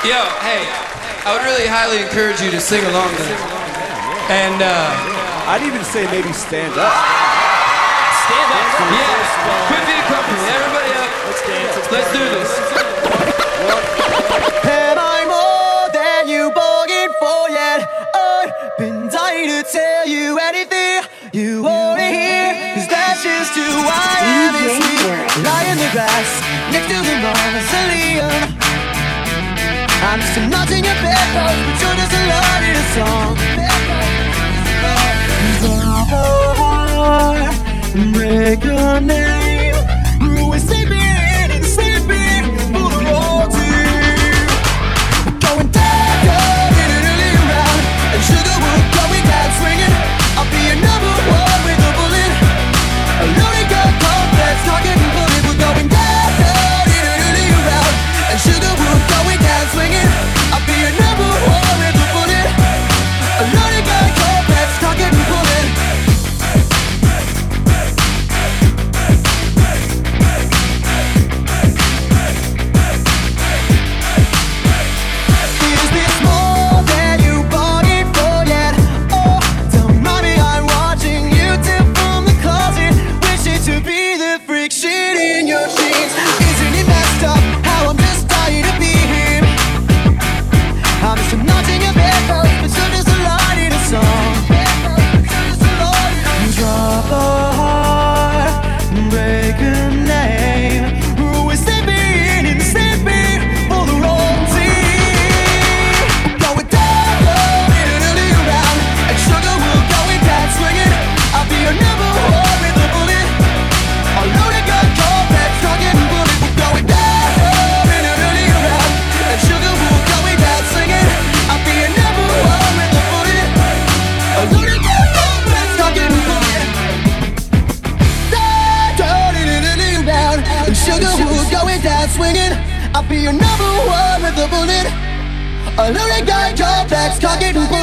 Yo, hey, I would really highly encourage you to sing along to this. And uh, I'd even say maybe stand up. Stand up. Stand up. Yeah. Quit being comfortable. Everybody up. Let's dance. Let's, Let's do this. Am I more than you bargained for yet? I've been dying to tell you anything you wanna hear. Cause that's just who I am. Lie in the grass next to the mausoleum. I'm still not in your bedclothes, but you're just a lot in a song. Make your name, who is save. লাগে ঢুকো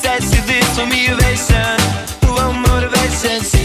Sei se disso me deixa, o amor deixa-se.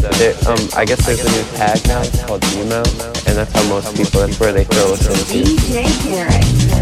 um, I guess there's a new tag now, it's called Gmail, and that's how most people, that's where they throw us. DJ Garrett.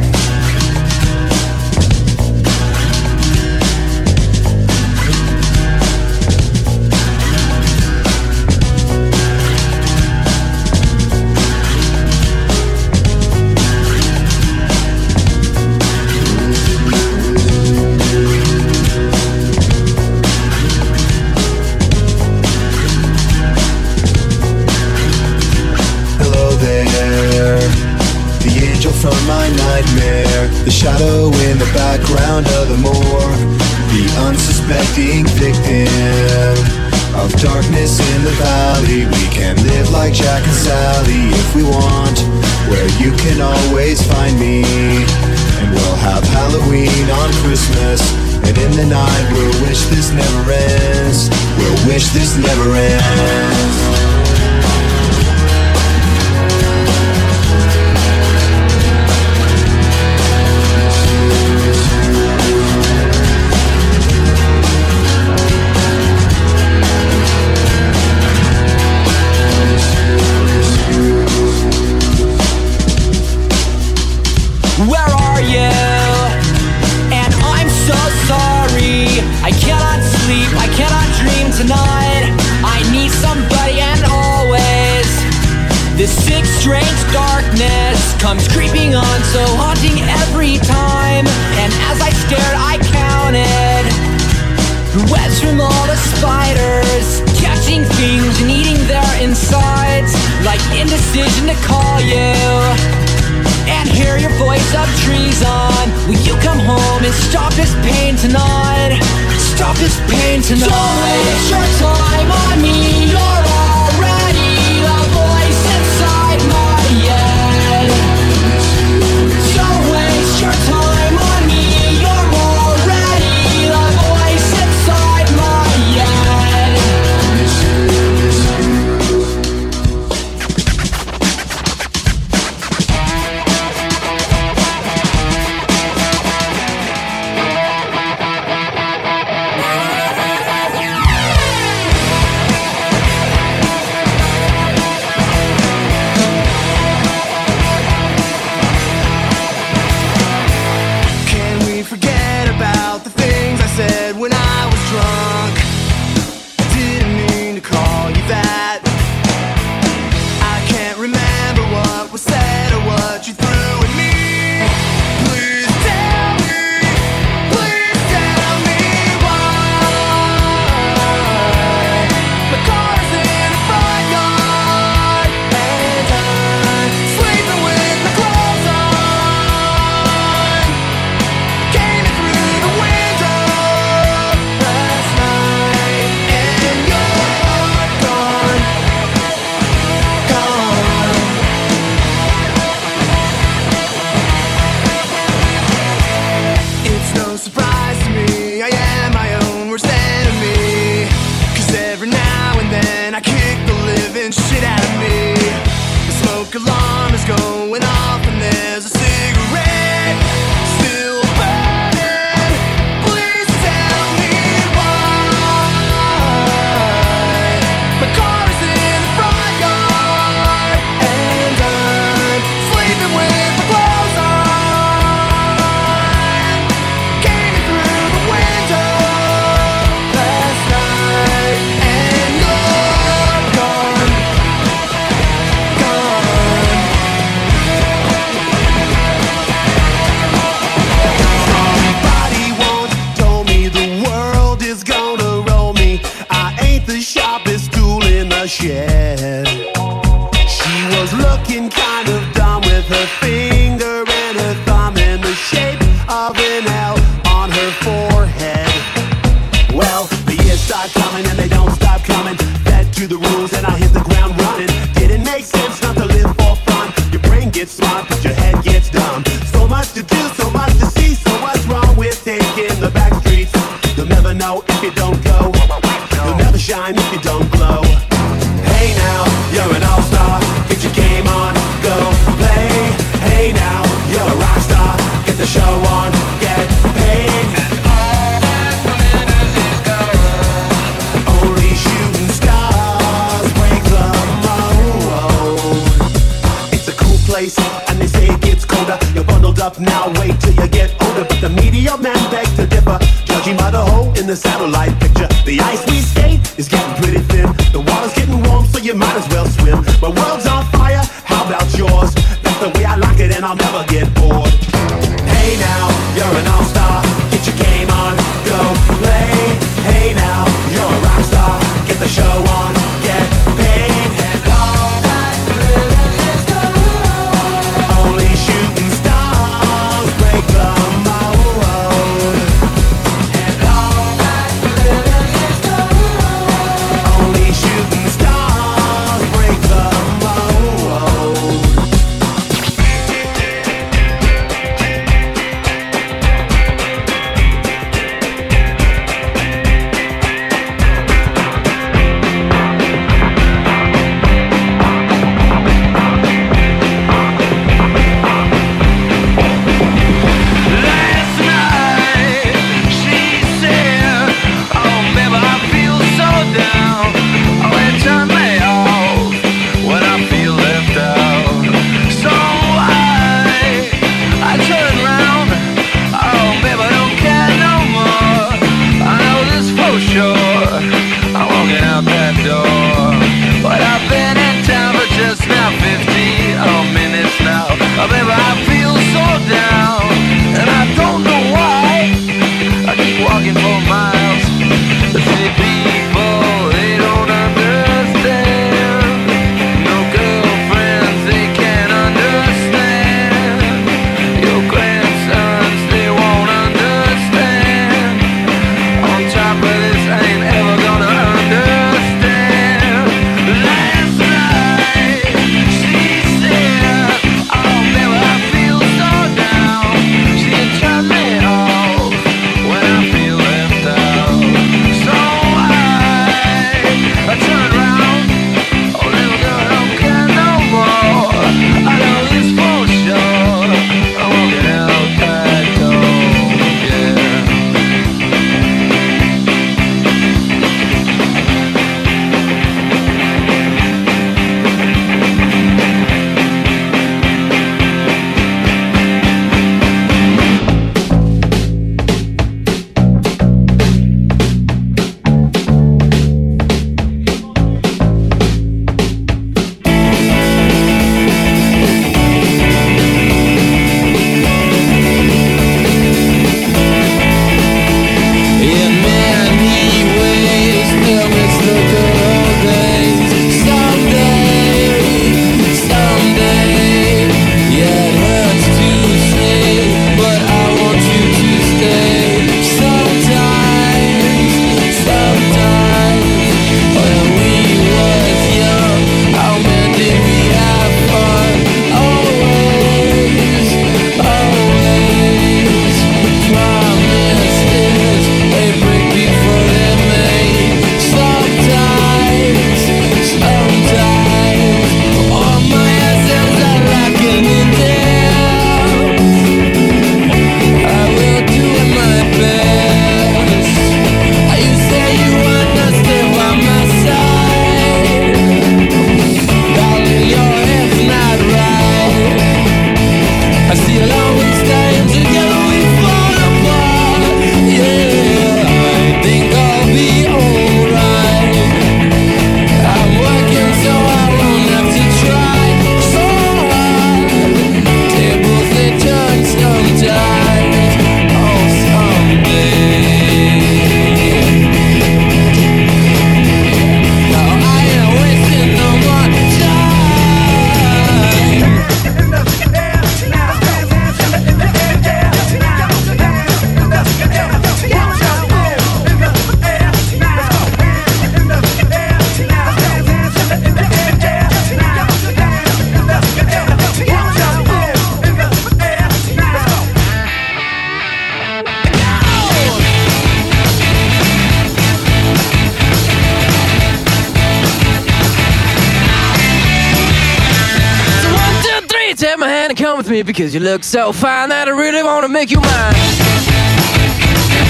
Me because you look so fine that I really wanna make you mine.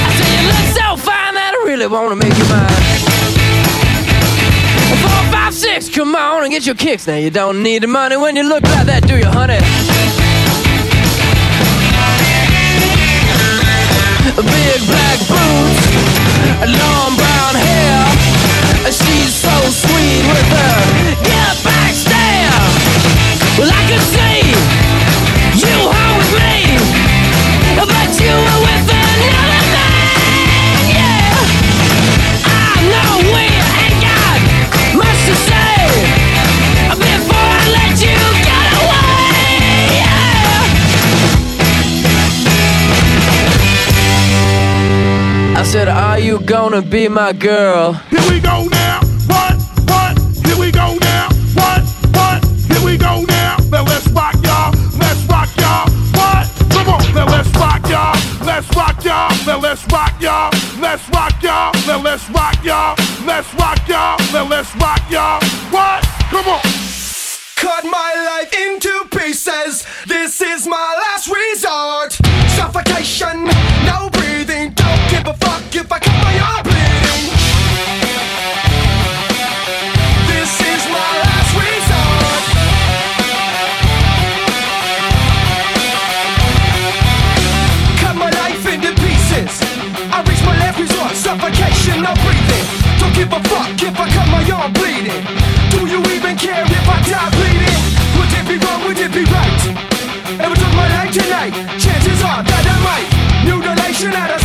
I say you look so fine that I really wanna make you mine. Four, five, six, come on and get your kicks. Now you don't need the money when you look like that, do you, honey? Big black boots, long brown hair. And she's so sweet with her get back stare. Well, I could see said, Are you gonna be my girl? Here we go now. What? What? Here we go now. What? What? Here we go now. Now let's rock y'all. Let's rock y'all. What? Come on. Now let's rock y'all. Let's rock y'all. Now let's rock y'all. Let's rock y'all. Now let's rock y'all. Let's rock y'all. Now let's rock y'all. What? Come on. Cut my life into pieces. This is my last resort. Suffocation, no breathing. Don't a fuck if I cut my arm bleeding. This is my last resort. Cut my life into pieces. I reach my last resort. Suffocation, no breathing. Don't give a fuck if I cut my arm bleeding. Do you even care if I die bleeding? Would it be wrong? Would it be right? Took my life tonight, chances are that I might. Mutilation out of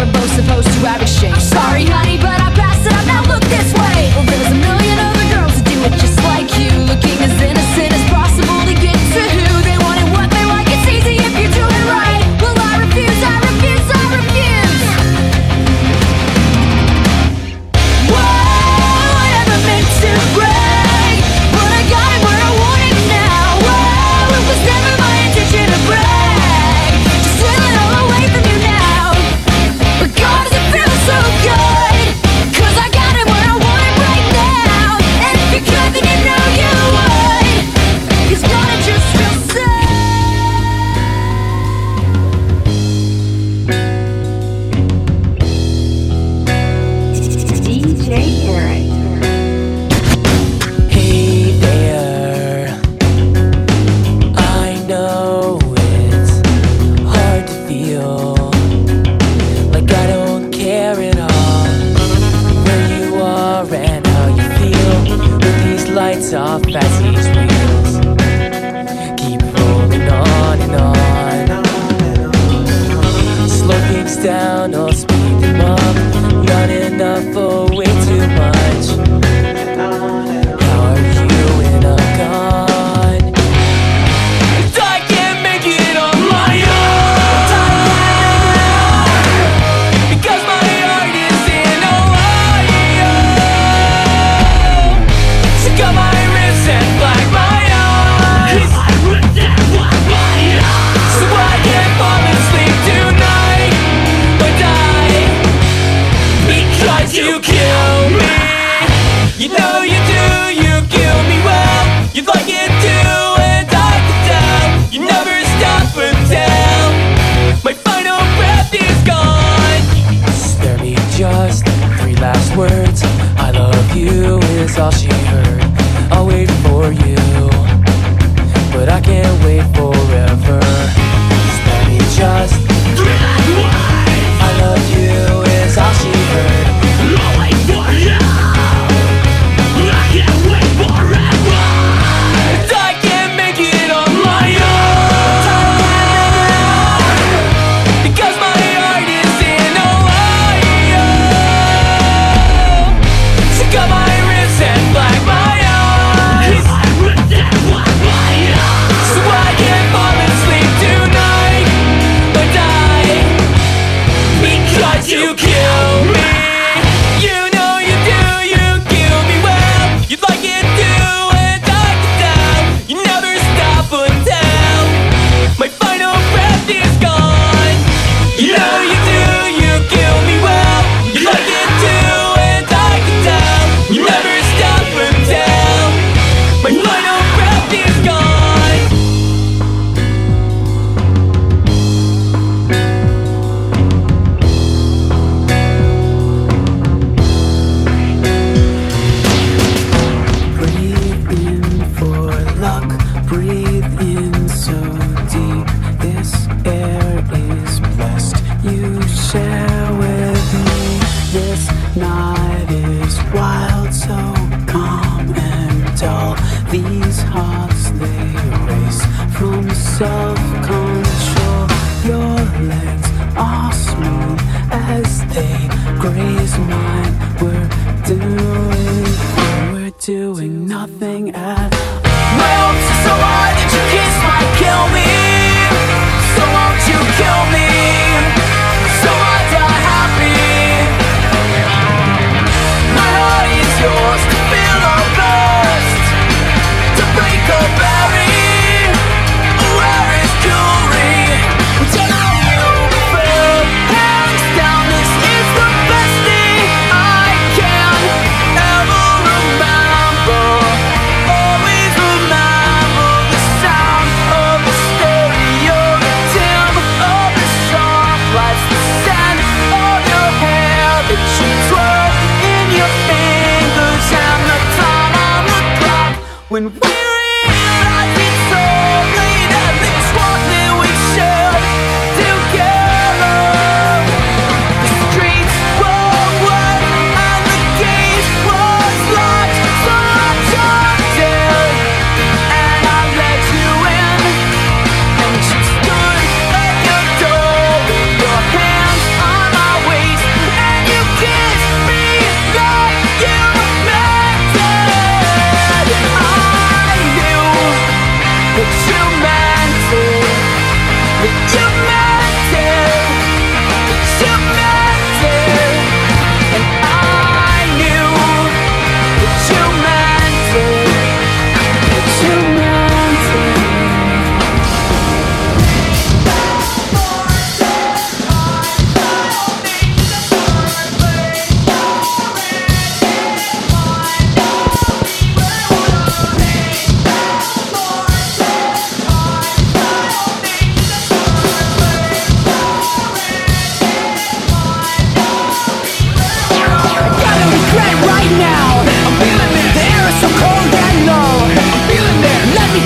we're both supposed to have exchange.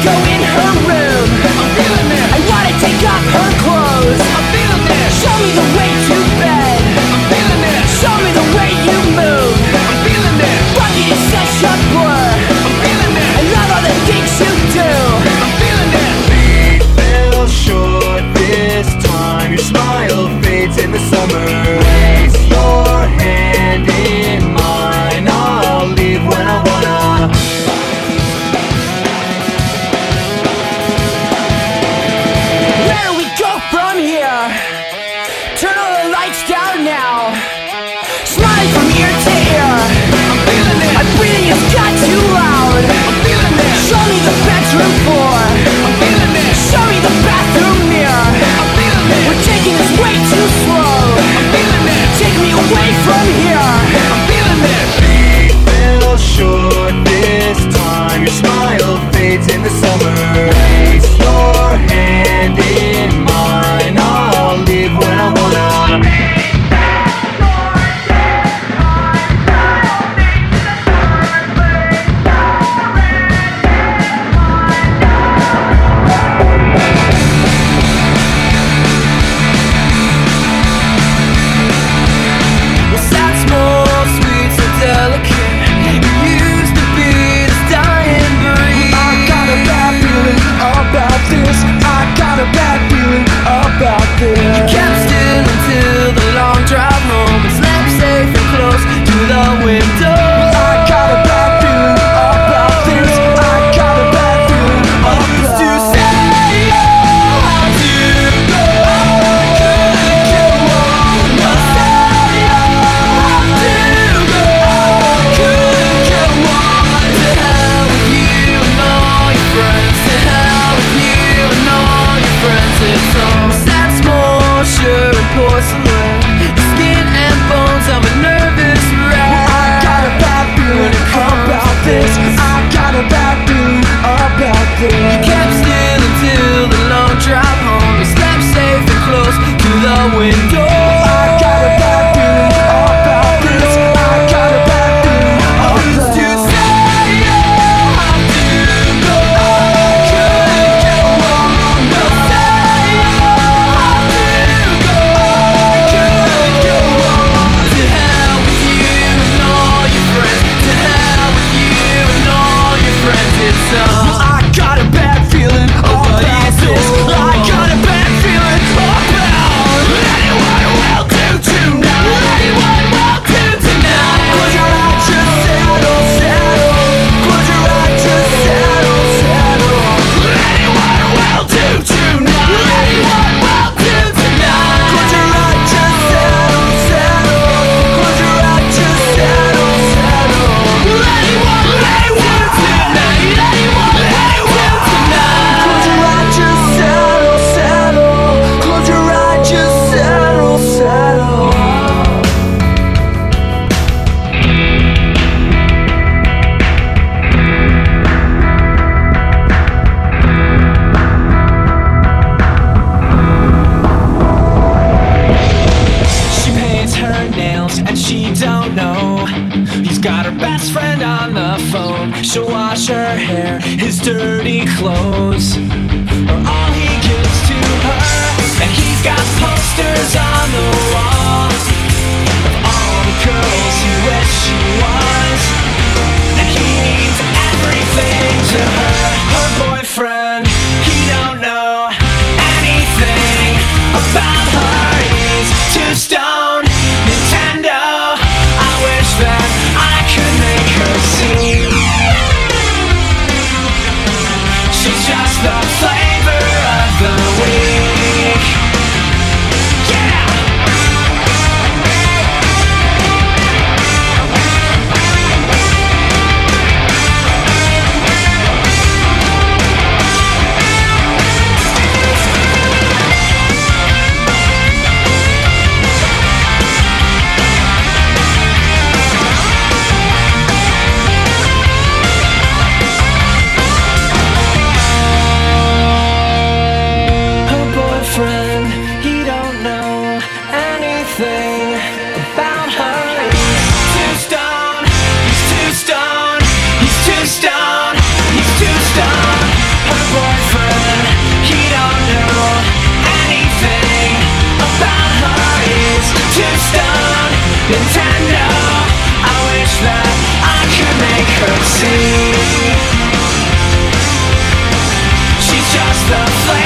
go in her room. I'm feeling this. I wanna take off her clothes. I'm feeling this. Show me the way. got her best friend on the phone. She'll wash her hair, his dirty clothes are all he gives to her. And he's got posters on the wall of all the girls he wish he was. And he needs everything to her. She's just a flame.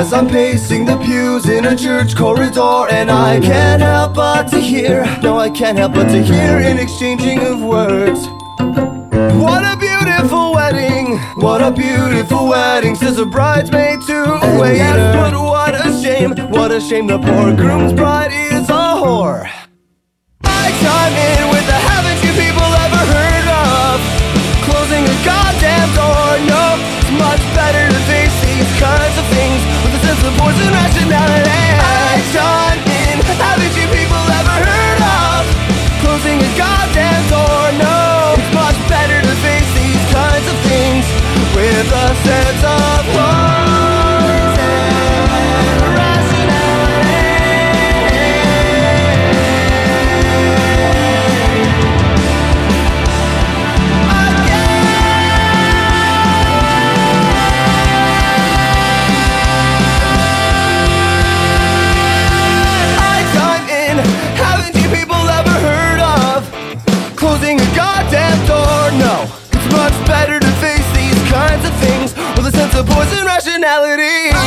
As I'm pacing the pews in a church corridor And I can't help but to hear No, I can't help but to hear an exchanging of words. What a beautiful wedding What a beautiful wedding Says a bridesmaid to a waiter. Yes, but what a shame What a shame the poor groom's bride is a whore. force and rationality I don't mean how did you people ever heard of Closing a goddamn door, no. It's much better to face these kinds of things With a sense of personality.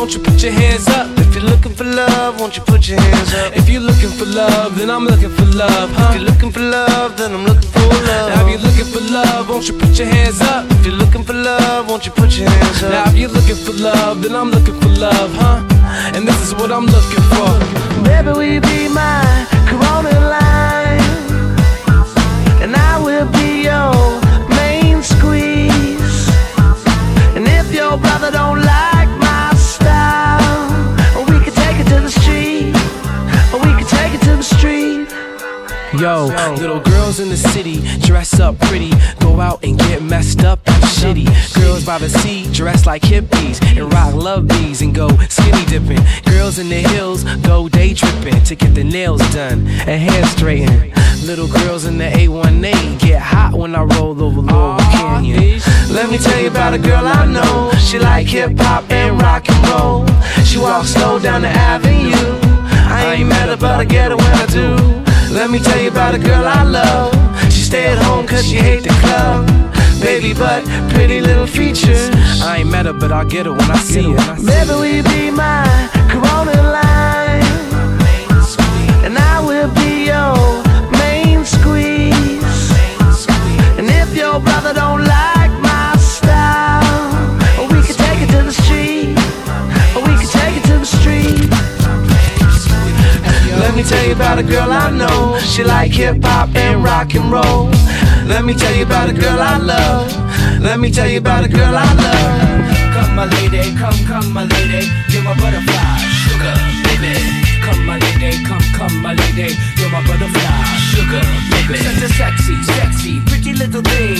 Won't you put your hands up? If you're looking for love, won't you put your hands up? If you're looking for love, then I'm looking for love, huh? If you're looking for love, then I'm looking for love. Now if you're looking for love, won't you put your hands up? If you're looking for love, won't you put your hands up? Now if you're looking for love, then I'm looking for love, huh? And this is what I'm looking for. Baby, will you be my corona line? And I will be your main squeeze. And if your brother don't like Yo, little girls in the city dress up pretty, go out and get messed up and shitty. Girls by the sea dress like hippies and rock love bees and go skinny dipping. Girls in the hills go day tripping to get their nails done and hair straightened. Little girls in the A1A get hot when I roll over Laurel Canyon. Let me tell you about a girl I know. She like hip hop and rock and roll. She walks slow down the avenue. I ain't mad about get her when I do. Let me tell you about a girl I love. She stay at home cause she hate the club. Baby, but pretty little features. I ain't met her, but I'll get her when I see her. Will you be my corona line? And I will be your main squeeze. And if your brother don't like me tell you about a girl I know. She like hip hop and rock and roll. Let me tell you about a girl I love. Let me tell you about a girl I love. Come my lady, come come my lady, you're my butterfly, sugar baby. Come my lady, come come my lady, you're my butterfly, sugar baby. Such a sexy, sexy, pretty little thing.